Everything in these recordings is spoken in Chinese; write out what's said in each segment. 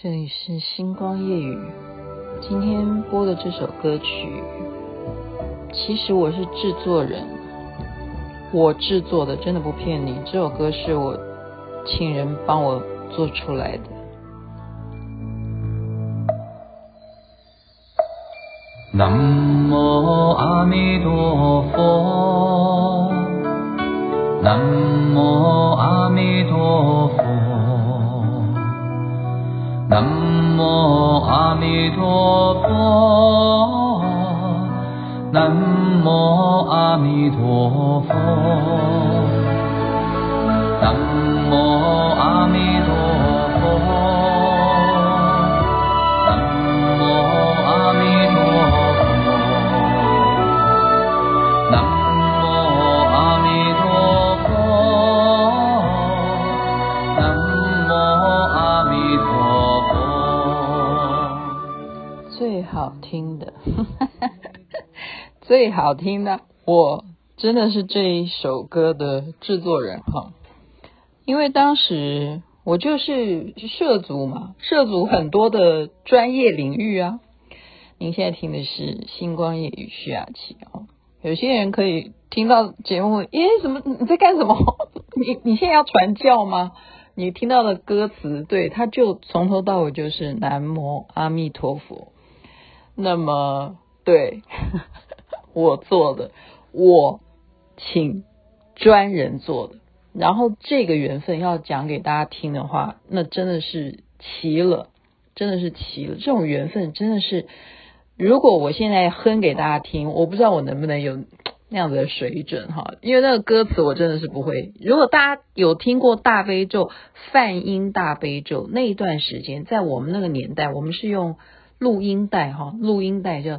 这里是星光夜雨，今天播的这首歌曲，其实我是制作人，我制作的，真的不骗你，这首歌是我请人帮我做出来的。南无阿弥陀佛，南无阿弥陀佛。弥陀佛，南无阿弥陀佛，最好听的，我真的是这一首歌的制作人哈，因为当时我就是涉足嘛，涉足很多的专业领域啊。您现在听的是星光夜雨徐雅琪哦，有些人可以听到节目，诶，什么你在干什么？你你现在要传教吗？你听到的歌词，对，他就从头到尾就是南无阿弥陀佛。那么，对，我做的，我请专人做的。然后这个缘分要讲给大家听的话，那真的是奇了，真的是奇了。这种缘分真的是，如果我现在哼给大家听，我不知道我能不能有那样子的水准哈，因为那个歌词我真的是不会。如果大家有听过大悲咒、梵音大悲咒那一段时间，在我们那个年代，我们是用。录音带哈，录音带就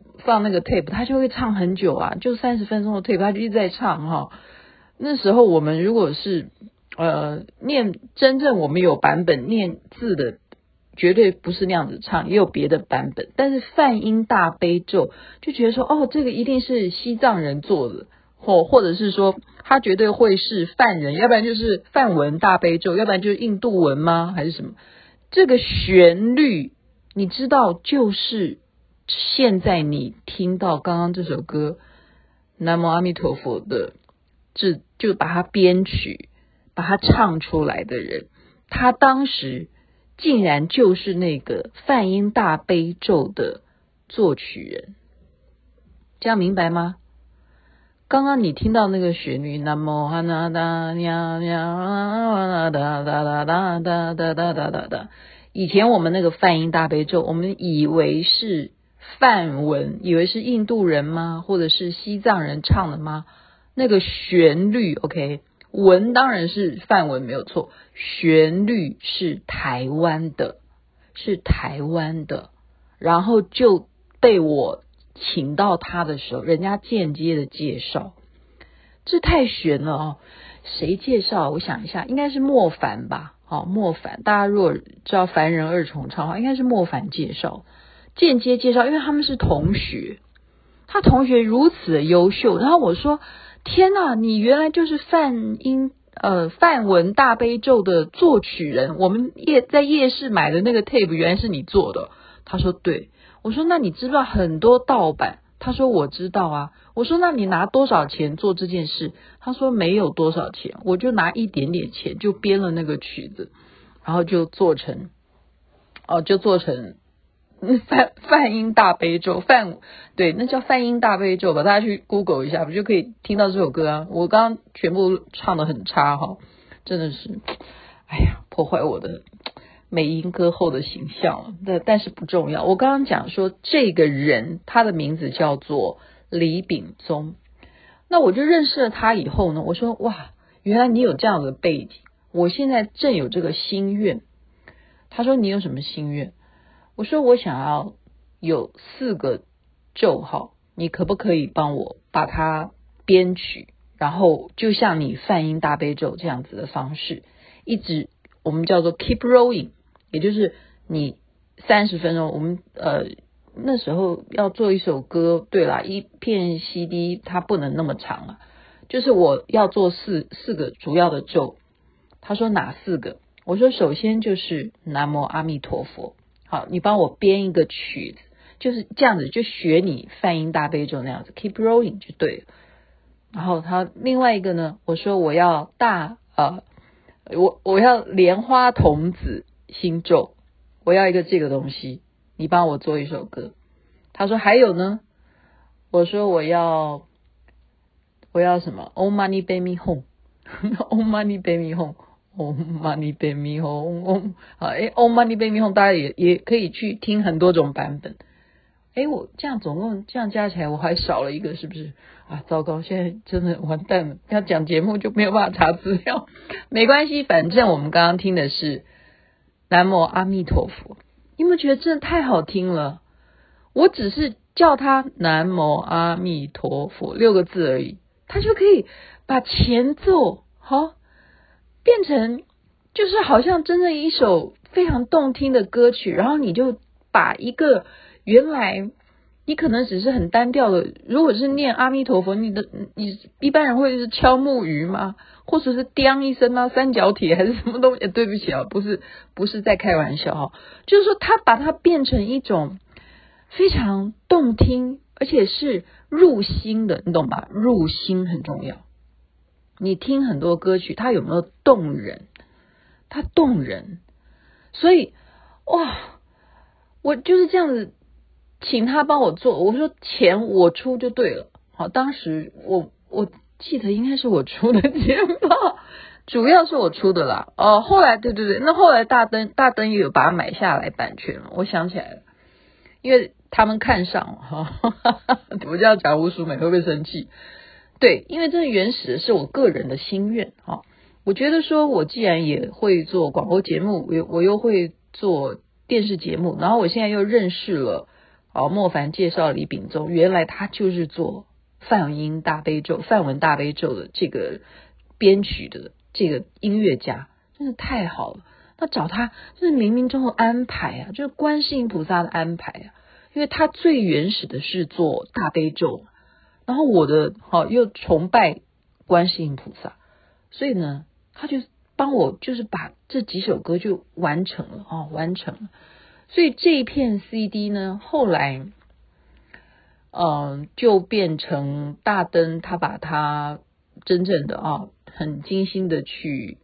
放那个 tape，他就会唱很久啊，就三十分钟的 tape，他就一直在唱哈。那时候我们如果是呃念真正我们有版本念字的，绝对不是那样子唱，也有别的版本。但是梵音大悲咒就觉得说，哦，这个一定是西藏人做的。或或者是说，他绝对会是梵人，要不然就是梵文大悲咒，要不然就是印度文吗？还是什么？这个旋律，你知道，就是现在你听到刚刚这首歌《南无阿弥陀佛》的，这就把它编曲、把它唱出来的人，他当时竟然就是那个梵音大悲咒的作曲人，这样明白吗？刚刚你听到那个旋律，南无哈那达呀呀哒哒哒哒哒哒哒哒哒哒。以前我们那个梵音大悲咒，我们以为是梵文，以为是印度人吗？或者是西藏人唱的吗？那个旋律，OK，文当然是梵文没有错，旋律是台湾的，是台湾的，然后就被我。请到他的时候，人家间接的介绍，这太玄了哦！谁介绍？我想一下，应该是莫凡吧？哦，莫凡，大家如果知道凡人二重唱的话，应该是莫凡介绍，间接介绍，因为他们是同学，他同学如此的优秀。然后我说：天哪，你原来就是梵音呃梵文大悲咒的作曲人，我们夜在夜市买的那个 tape 原来是你做的。他说：对。我说，那你知不知道很多盗版？他说我知道啊。我说，那你拿多少钱做这件事？他说没有多少钱，我就拿一点点钱就编了那个曲子，然后就做成，哦，就做成 梵梵音大悲咒，梵对，那叫梵音大悲咒吧？大家去 Google 一下，不就可以听到这首歌啊？我刚刚全部唱得很差哈，真的是，哎呀，破坏我的。美音歌后的形象了，但但是不重要。我刚刚讲说这个人，他的名字叫做李秉宗。那我就认识了他以后呢，我说哇，原来你有这样的背景。我现在正有这个心愿。他说你有什么心愿？我说我想要有四个咒号，你可不可以帮我把它编曲？然后就像你梵音大悲咒这样子的方式，一直我们叫做 keep rolling，也就是你三十分钟，我们呃那时候要做一首歌，对啦，一片 CD 它不能那么长啊，就是我要做四四个主要的咒。他说哪四个？我说首先就是南无阿弥陀佛，好，你帮我编一个曲子，就是这样子，就学你梵音大悲咒那样子 keep rolling 就对了。然后他另外一个呢，我说我要大呃，我我要莲花童子心咒，我要一个这个东西，你帮我做一首歌。他说还有呢，我说我要我要什么？Om Mani Padme Hum，Om Mani Padme Om Mani Padme Hum，啊，哎，Om Mani Padme Hum，大家也也可以去听很多种版本。哎，我这样总共这样加起来，我还少了一个，是不是啊？糟糕，现在真的完蛋了。要讲节目就没有办法查资料，没关系，反正我们刚刚听的是南无阿弥陀佛。你有没有觉得真的太好听了？我只是叫他南无阿弥陀佛六个字而已，他就可以把前奏好变成就是好像真正一首非常动听的歌曲，然后你就把一个。原来你可能只是很单调的，如果是念阿弥陀佛，你的你一般人会是敲木鱼吗？或者是叮一声啊，三角铁还是什么东西？对不起啊，不是不是在开玩笑哈，就是说他把它变成一种非常动听，而且是入心的，你懂吧？入心很重要。你听很多歌曲，它有没有动人？它动人，所以哇，我就是这样子。请他帮我做，我说钱我出就对了。好，当时我我记得应该是我出的钱吧，主要是我出的啦。哦，后来对对对，那后来大灯大灯也有把它买下来版权了。我想起来了，因为他们看上哈，我这样讲吴淑美会不会生气？对，因为这原始的是我个人的心愿哈。我觉得说我既然也会做广播节目，我又我又会做电视节目，然后我现在又认识了。哦，莫凡介绍李秉忠，原来他就是做梵音大悲咒、梵文大悲咒的这个编曲的这个音乐家，真的太好了。那找他，就是冥冥中的安排啊，就是观世音菩萨的安排啊。因为他最原始的是做大悲咒，然后我的好又崇拜观世音菩萨，所以呢，他就帮我就是把这几首歌就完成了哦，完成了。所以这一片 CD 呢，后来，嗯、就变成大灯，他把它真正的啊，很精心的去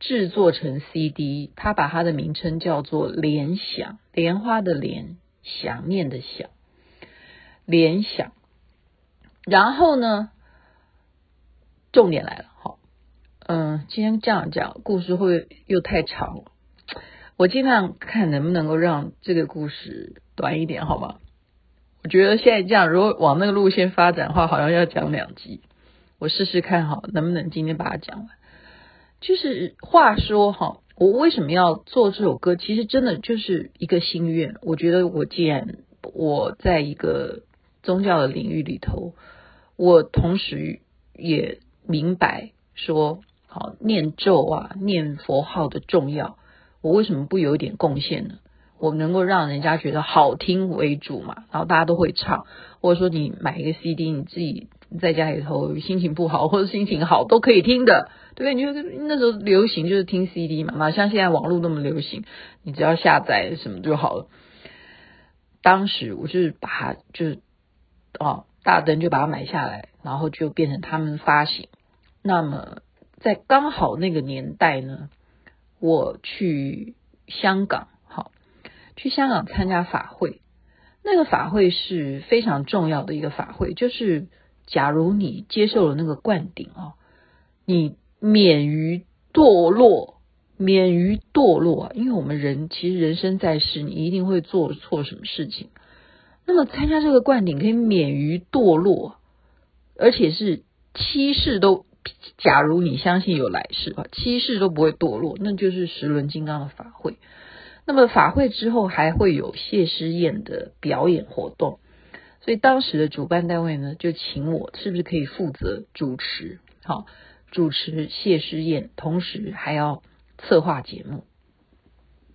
制作成 CD，他把它的名称叫做“莲想”，莲花的莲，想念的想，联想。然后呢，重点来了，好，嗯，今天这样讲，故事会又太长了？我尽量看能不能够让这个故事短一点，好吗？我觉得现在这样，如果往那个路线发展的话，好像要讲两集。我试试看，好，能不能今天把它讲完？就是话说，哈，我为什么要做这首歌？其实真的就是一个心愿。我觉得，我既然我在一个宗教的领域里头，我同时也明白说，好，念咒啊，念佛号的重要。我为什么不有一点贡献呢？我能够让人家觉得好听为主嘛，然后大家都会唱，或者说你买一个 CD，你自己在家里头心情不好或者心情好都可以听的，对不对？你就那时候流行就是听 CD 嘛，哪像现在网络那么流行，你只要下载什么就好了。当时我是把它就是哦，大灯就把它买下来，然后就变成他们发行。那么在刚好那个年代呢。我去香港，好，去香港参加法会。那个法会是非常重要的一个法会，就是假如你接受了那个灌顶啊，你免于堕落，免于堕落。因为我们人其实人生在世，你一定会做错什么事情。那么参加这个灌顶可以免于堕落，而且是七世都。假如你相信有来世啊，七世都不会堕落，那就是十轮金刚的法会。那么法会之后还会有谢师宴的表演活动，所以当时的主办单位呢就请我是不是可以负责主持，好，主持谢师宴，同时还要策划节目，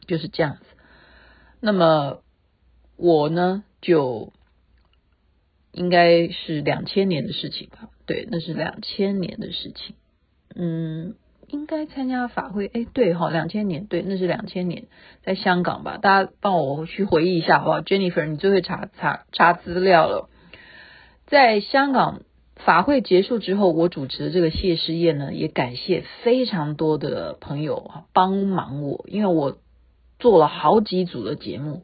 就是这样子。那么我呢就应该是两千年的事情吧，对，那是两千年的事情，嗯。应该参加法会，哎，对哈，两千年，对，那是两千年，在香港吧？大家帮我去回忆一下好不好？Jennifer，你最会查查查资料了。在香港法会结束之后，我主持的这个谢师宴呢，也感谢非常多的朋友啊帮忙我，因为我做了好几组的节目，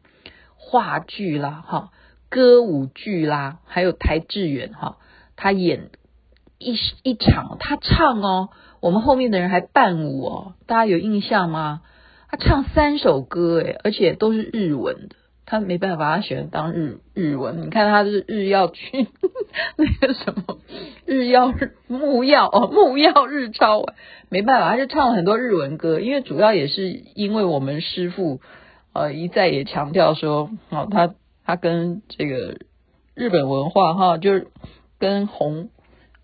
话剧啦，哈，歌舞剧啦，还有台志远哈，他演一一场，他唱哦。我们后面的人还伴舞哦，大家有印象吗？他唱三首歌诶，而且都是日文的。他没办法，他喜欢当日日文。你看他是日曜剧 那个什么日曜日木曜哦，木曜日超，没办法，他就唱了很多日文歌。因为主要也是因为我们师父呃一再也强调说，哦，他他跟这个日本文化哈，就是跟红。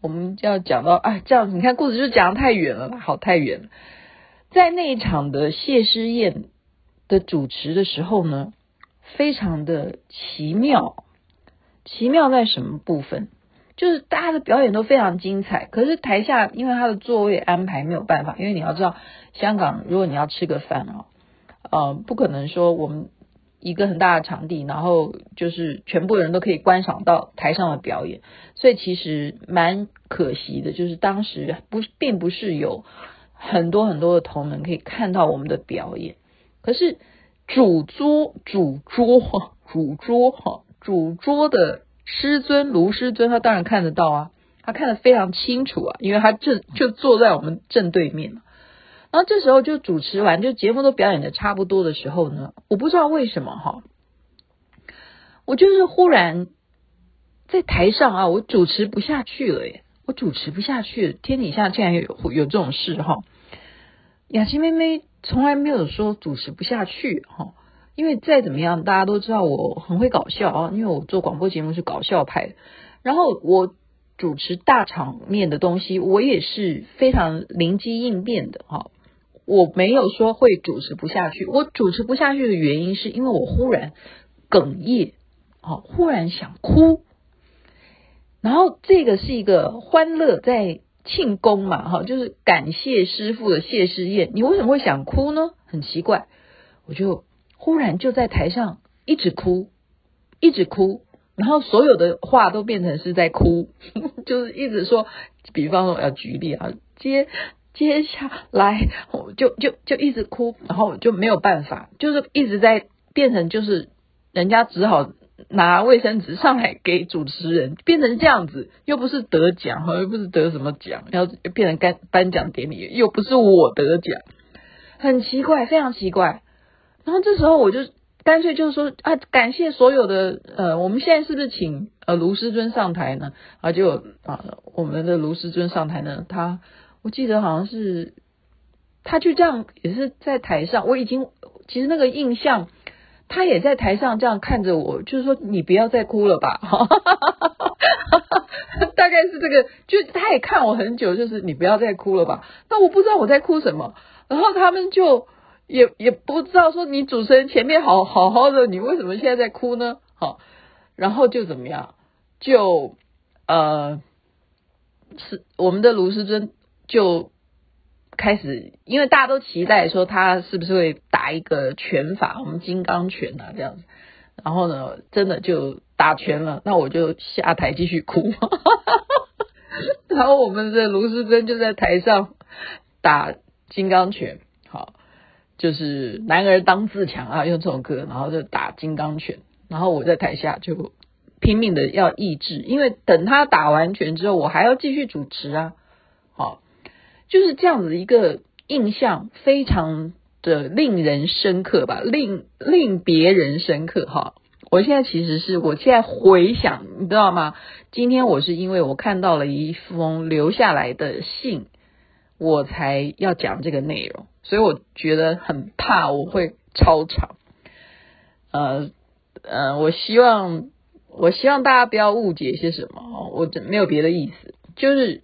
我们就要讲到啊，这样子你看故事就讲的太远了，好太远了。在那一场的谢师宴的主持的时候呢，非常的奇妙。奇妙在什么部分？就是大家的表演都非常精彩，可是台下因为他的座位安排没有办法，因为你要知道，香港如果你要吃个饭啊，呃，不可能说我们。一个很大的场地，然后就是全部人都可以观赏到台上的表演，所以其实蛮可惜的，就是当时不并不是有很多很多的同仁可以看到我们的表演。可是主桌主桌 主桌哈主桌的师尊卢师尊，他当然看得到啊，他看得非常清楚啊，因为他正就坐在我们正对面。然后这时候就主持完，就节目都表演的差不多的时候呢，我不知道为什么哈，我就是忽然在台上啊，我主持不下去了耶，我主持不下去了，天底下竟然有有这种事哈。雅琪妹妹从来没有说主持不下去哈，因为再怎么样，大家都知道我很会搞笑啊，因为我做广播节目是搞笑派，然后我。主持大场面的东西，我也是非常灵机应变的哈。我没有说会主持不下去，我主持不下去的原因是因为我忽然哽咽，哦，忽然想哭。然后这个是一个欢乐在庆功嘛，哈，就是感谢师父的谢师宴。你为什么会想哭呢？很奇怪，我就忽然就在台上一直哭，一直哭，然后所有的话都变成是在哭，就是一直说，比方说我要举例啊，接。接下来我就就就一直哭，然后就没有办法，就是一直在变成就是人家只好拿卫生纸上来给主持人，变成这样子，又不是得奖，又不是得什么奖，要变成颁颁奖典礼，又不是我得奖，很奇怪，非常奇怪。然后这时候我就干脆就是说啊，感谢所有的呃，我们现在是不是请呃卢师尊上台呢？啊，就啊我们的卢师尊上台呢，他。我记得好像是，他就这样也是在台上，我已经其实那个印象，他也在台上这样看着我，就是说你不要再哭了吧，大概是这个，就他也看我很久，就是你不要再哭了吧。那我不知道我在哭什么，然后他们就也也不知道说你主持人前面好好好的，你为什么现在在哭呢？好，然后就怎么样，就呃是我们的卢师尊。就开始，因为大家都期待说他是不是会打一个拳法，我们金刚拳啊这样子。然后呢，真的就打拳了，那我就下台继续哭。然后我们的卢思珍就在台上打金刚拳，好，就是男儿当自强啊，用这种歌，然后就打金刚拳。然后我在台下就拼命的要抑制，因为等他打完拳之后，我还要继续主持啊，好。就是这样子一个印象，非常的令人深刻吧，令令别人深刻哈。我现在其实是我现在回想，你知道吗？今天我是因为我看到了一封留下来的信，我才要讲这个内容，所以我觉得很怕我会超长。呃呃，我希望我希望大家不要误解些什么，我这没有别的意思，就是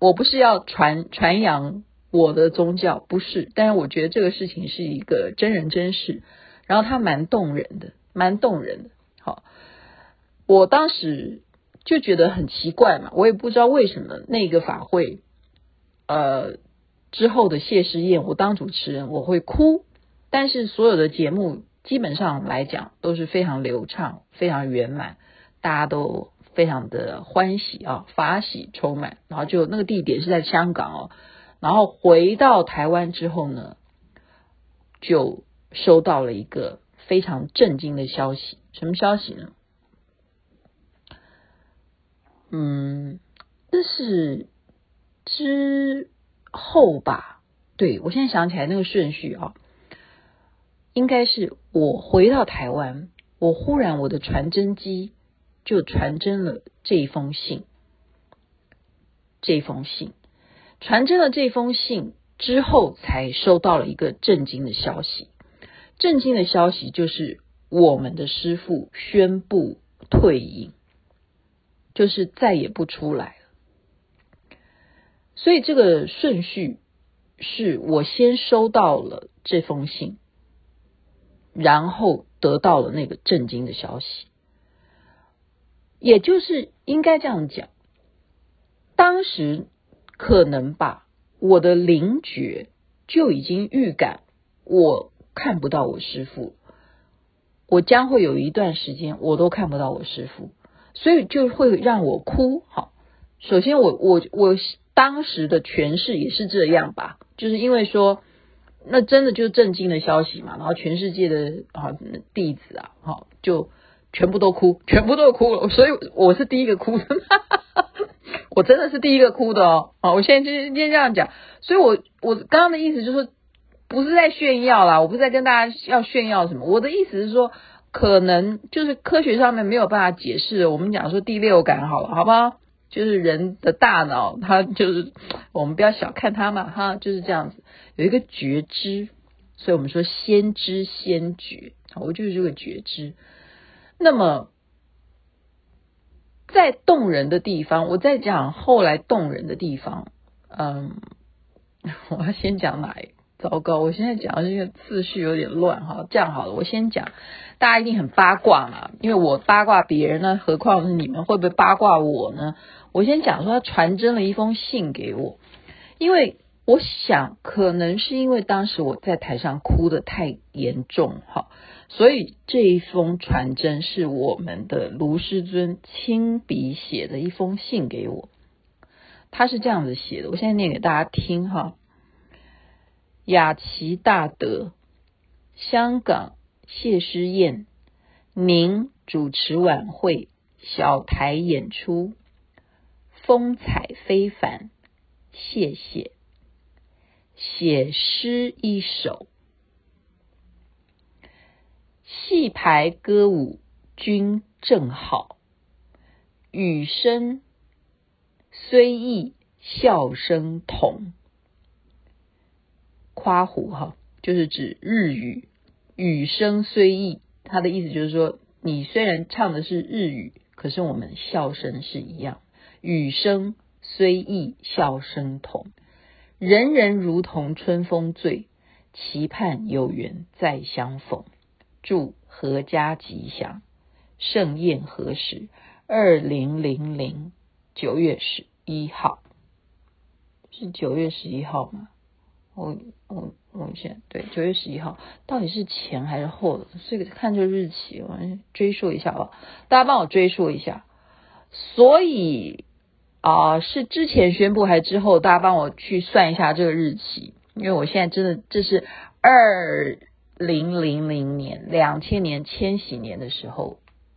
我不是要传传扬我的宗教，不是，但是我觉得这个事情是一个真人真事，然后它蛮动人的，蛮动人的。好，我当时就觉得很奇怪嘛，我也不知道为什么那个法会，呃，之后的谢师宴，我当主持人我会哭，但是所有的节目。基本上来讲都是非常流畅、非常圆满，大家都非常的欢喜啊，法喜充满。然后就那个地点是在香港哦，然后回到台湾之后呢，就收到了一个非常震惊的消息。什么消息呢？嗯，那是之后吧？对，我现在想起来那个顺序啊。应该是我回到台湾，我忽然我的传真机就传真了这封信，这封信传真了这封信之后，才收到了一个震惊的消息。震惊的消息就是我们的师父宣布退隐，就是再也不出来了。所以这个顺序是我先收到了这封信。然后得到了那个震惊的消息，也就是应该这样讲，当时可能吧，我的灵觉就已经预感我看不到我师父，我将会有一段时间我都看不到我师父，所以就会让我哭。好，首先我我我当时的诠释也是这样吧，就是因为说。那真的就是震惊的消息嘛，然后全世界的啊弟子啊，哈，就全部都哭，全部都哭了，所以我是第一个哭的，我真的是第一个哭的哦，啊，我现在就今天这样讲，所以我我刚刚的意思就是不是在炫耀啦，我不是在跟大家要炫耀什么，我的意思是说，可能就是科学上面没有办法解释，我们讲说第六感好了，好不好？就是人的大脑，它就是我们不要小看它嘛，哈，就是这样子，有一个觉知，所以我们说先知先觉，我就是这个觉知。那么在动人的地方，我在讲后来动人的地方，嗯，我要先讲哪一？糟糕，我现在讲的这个次序有点乱哈，这样好了，我先讲，大家一定很八卦嘛，因为我八卦别人呢，何况是你们会不会八卦我呢？我先讲说，他传真了一封信给我，因为我想可能是因为当时我在台上哭得太严重哈，所以这一封传真是我们的卢师尊亲笔写的一封信给我，他是这样子写的，我现在念给大家听哈。雅琪大德，香港谢师宴，您主持晚会，小台演出。风采非凡，谢谢。写诗一首，戏牌歌舞君正好，语声虽异，笑声同。夸胡哈，就是指日语，语声虽异，他的意思就是说，你虽然唱的是日语，可是我们笑声是一样。语声虽异，笑声同，人人如同春风醉，期盼有缘再相逢。祝阖家吉祥，盛宴何时？二零零零九月十一号，是九月十一号吗？我我我现在对九月十一号，到底是前还是后的？这个看这日期，我追溯一下吧。大家帮我追溯一下，所以。啊、是之前宣布还是之后？大家帮我去算一下这个日期，因为我现在真的这是二零零零年两千年千禧年的时候，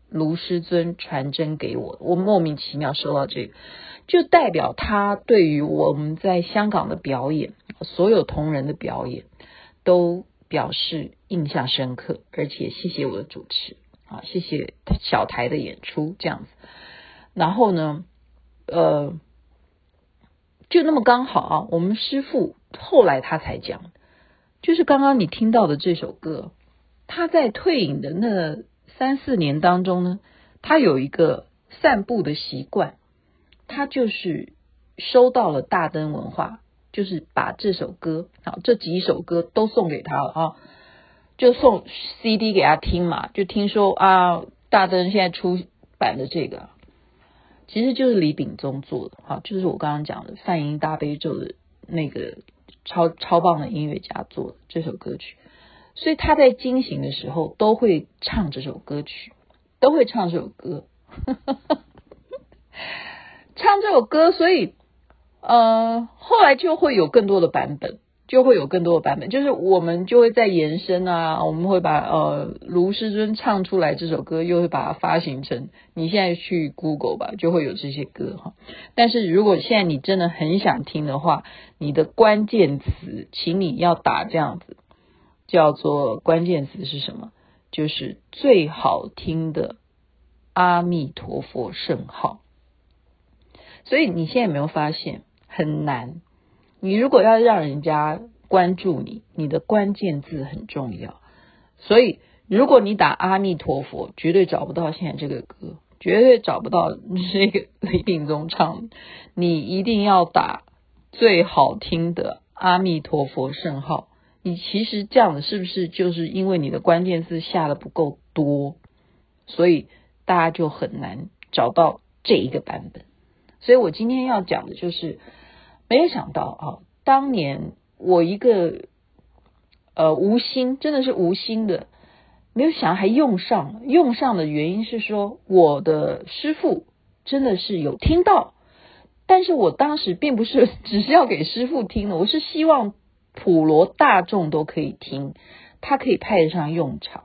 卢师尊传真给我，我莫名其妙收到这个，就代表他对于我们在香港的表演，所有同仁的表演都表示印象深刻，而且谢谢我的主持啊，谢谢小台的演出这样子，然后呢？呃，就那么刚好啊，我们师傅后来他才讲，就是刚刚你听到的这首歌，他在退隐的那三四年当中呢，他有一个散步的习惯，他就是收到了大灯文化，就是把这首歌，好，这几首歌都送给他了啊，就送 CD 给他听嘛，就听说啊，大灯现在出版的这个，其实就是李秉宗做的，哈，就是我刚刚讲的梵音大悲咒的那个超超棒的音乐家做的这首歌曲。所以他在惊醒的时候都会唱这首歌曲，都会唱这首歌，唱这首歌，所以呃，后来就会有更多的版本，就会有更多的版本，就是我们就会再延伸啊，我们会把呃卢师尊唱出来这首歌，又会把它发行成，你现在去 Google 吧，就会有这些歌哈。但是如果现在你真的很想听的话，你的关键词，请你要打这样子。叫做关键词是什么？就是最好听的阿弥陀佛圣号。所以你现在有没有发现很难？你如果要让人家关注你，你的关键字很重要。所以如果你打阿弥陀佛，绝对找不到现在这个歌，绝对找不到这个李秉宗唱。你一定要打最好听的阿弥陀佛圣号。你其实这样子是不是就是因为你的关键字下的不够多，所以大家就很难找到这一个版本。所以我今天要讲的就是，没有想到啊，当年我一个呃无心，真的是无心的，没有想还用上，用上的原因是说我的师傅真的是有听到，但是我当时并不是 只是要给师傅听的，我是希望。普罗大众都可以听，它可以派得上用场。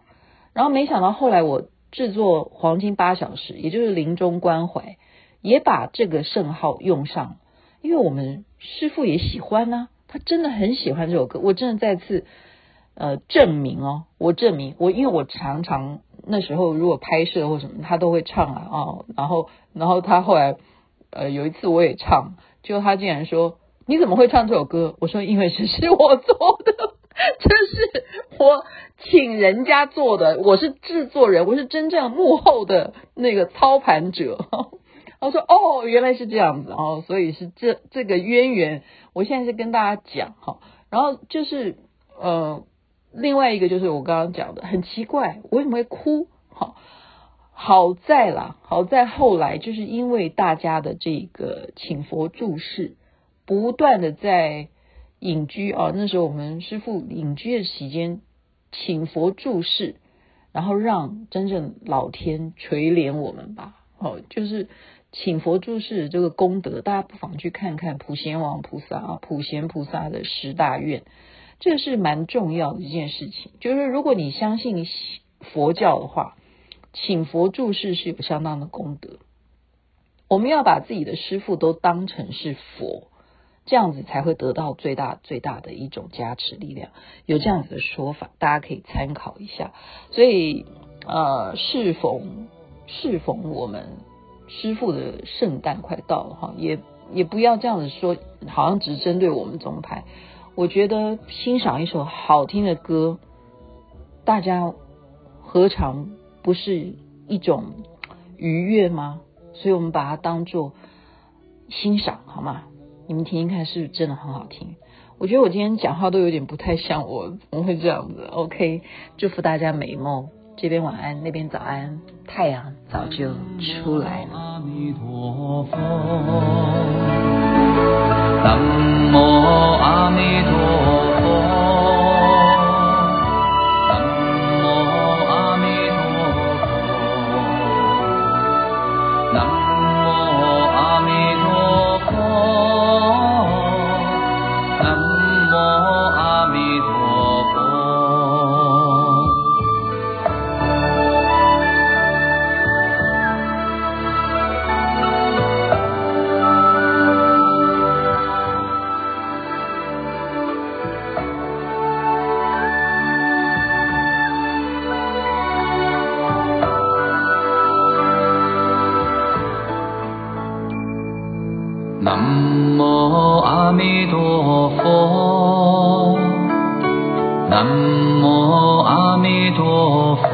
然后没想到后来我制作黄金八小时，也就是临终关怀，也把这个圣号用上，因为我们师傅也喜欢呢、他真的很喜欢这首歌。我真的再次呃证明哦，我证明我，因为我常常那时候如果拍摄或什么，他都会唱啊哦，然后然后他后来呃有一次我也唱，就他竟然说。你怎么会唱这首歌？我说，因为这是我做的，这是我请人家做的，我是制作人，我是真正幕后的那个操盘者。他说：“哦，原来是这样子哦，所以是这这个渊源。我现在是跟大家讲哈，然后就是呃，另外一个就是我刚刚讲的，很奇怪，我为什么会哭？好，好在啦，好在后来就是因为大家的这个请佛注释。”不断的在隐居啊，那时候我们师父隐居的期间，请佛注释，然后让真正老天垂怜我们吧。哦，就是请佛注释这个功德，大家不妨去看看普贤王菩萨啊，普贤菩萨的十大愿，这是蛮重要的一件事情。就是如果你相信佛教的话，请佛注释是有相当的功德。我们要把自己的师父都当成是佛。这样子才会得到最大最大的一种加持力量，有这样子的说法，大家可以参考一下。所以，呃，适逢适逢我们师父的圣诞快到了哈，也也不要这样子说，好像只针对我们宗派。我觉得欣赏一首好听的歌，大家何尝不是一种愉悦吗？所以我们把它当做欣赏，好吗？你们听听看，是不是真的很好听？我觉得我今天讲话都有点不太像我，怎么会这样子？OK，祝福大家美梦，这边晚安，那边早安，太阳早就出来了。阿弥陀佛，南无阿弥陀佛。南无阿弥陀佛。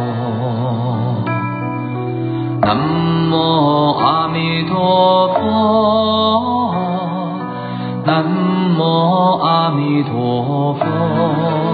南无阿弥陀佛。南无阿弥陀佛。